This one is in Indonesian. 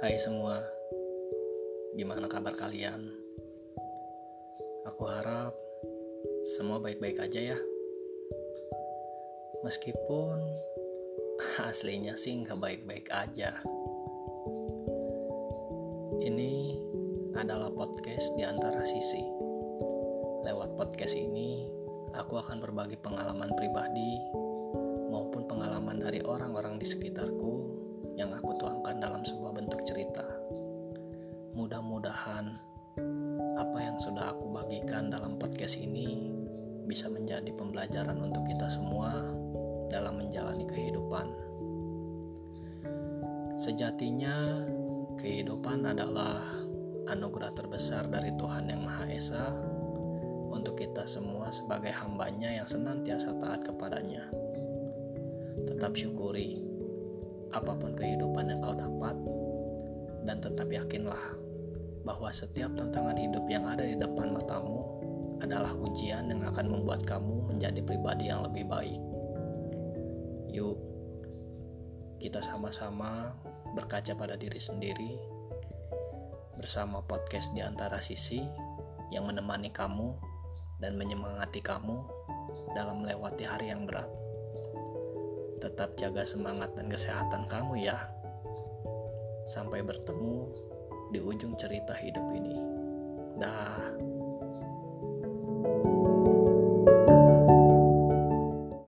Hai semua, gimana kabar kalian? Aku harap semua baik-baik aja ya. Meskipun aslinya sih nggak baik-baik aja. Ini adalah podcast di antara sisi. Lewat podcast ini, aku akan berbagi pengalaman pribadi maupun pengalaman dari orang-orang di sekitarku yang aku tuangkan dalam sebuah bentuk cerita. Mudah-mudahan apa yang sudah aku bagikan dalam podcast ini bisa menjadi pembelajaran untuk kita semua dalam menjalani kehidupan. Sejatinya, kehidupan adalah anugerah terbesar dari Tuhan Yang Maha Esa untuk kita semua sebagai hambanya yang senantiasa taat kepadanya. Tetap syukuri apa pun kehidupan yang kau dapat, dan tetap yakinlah bahwa setiap tantangan hidup yang ada di depan matamu adalah ujian yang akan membuat kamu menjadi pribadi yang lebih baik. Yuk, kita sama-sama berkaca pada diri sendiri bersama podcast di antara sisi yang menemani kamu dan menyemangati kamu dalam melewati hari yang berat. Tetap jaga semangat dan kesehatan kamu ya. Sampai bertemu di ujung cerita hidup ini.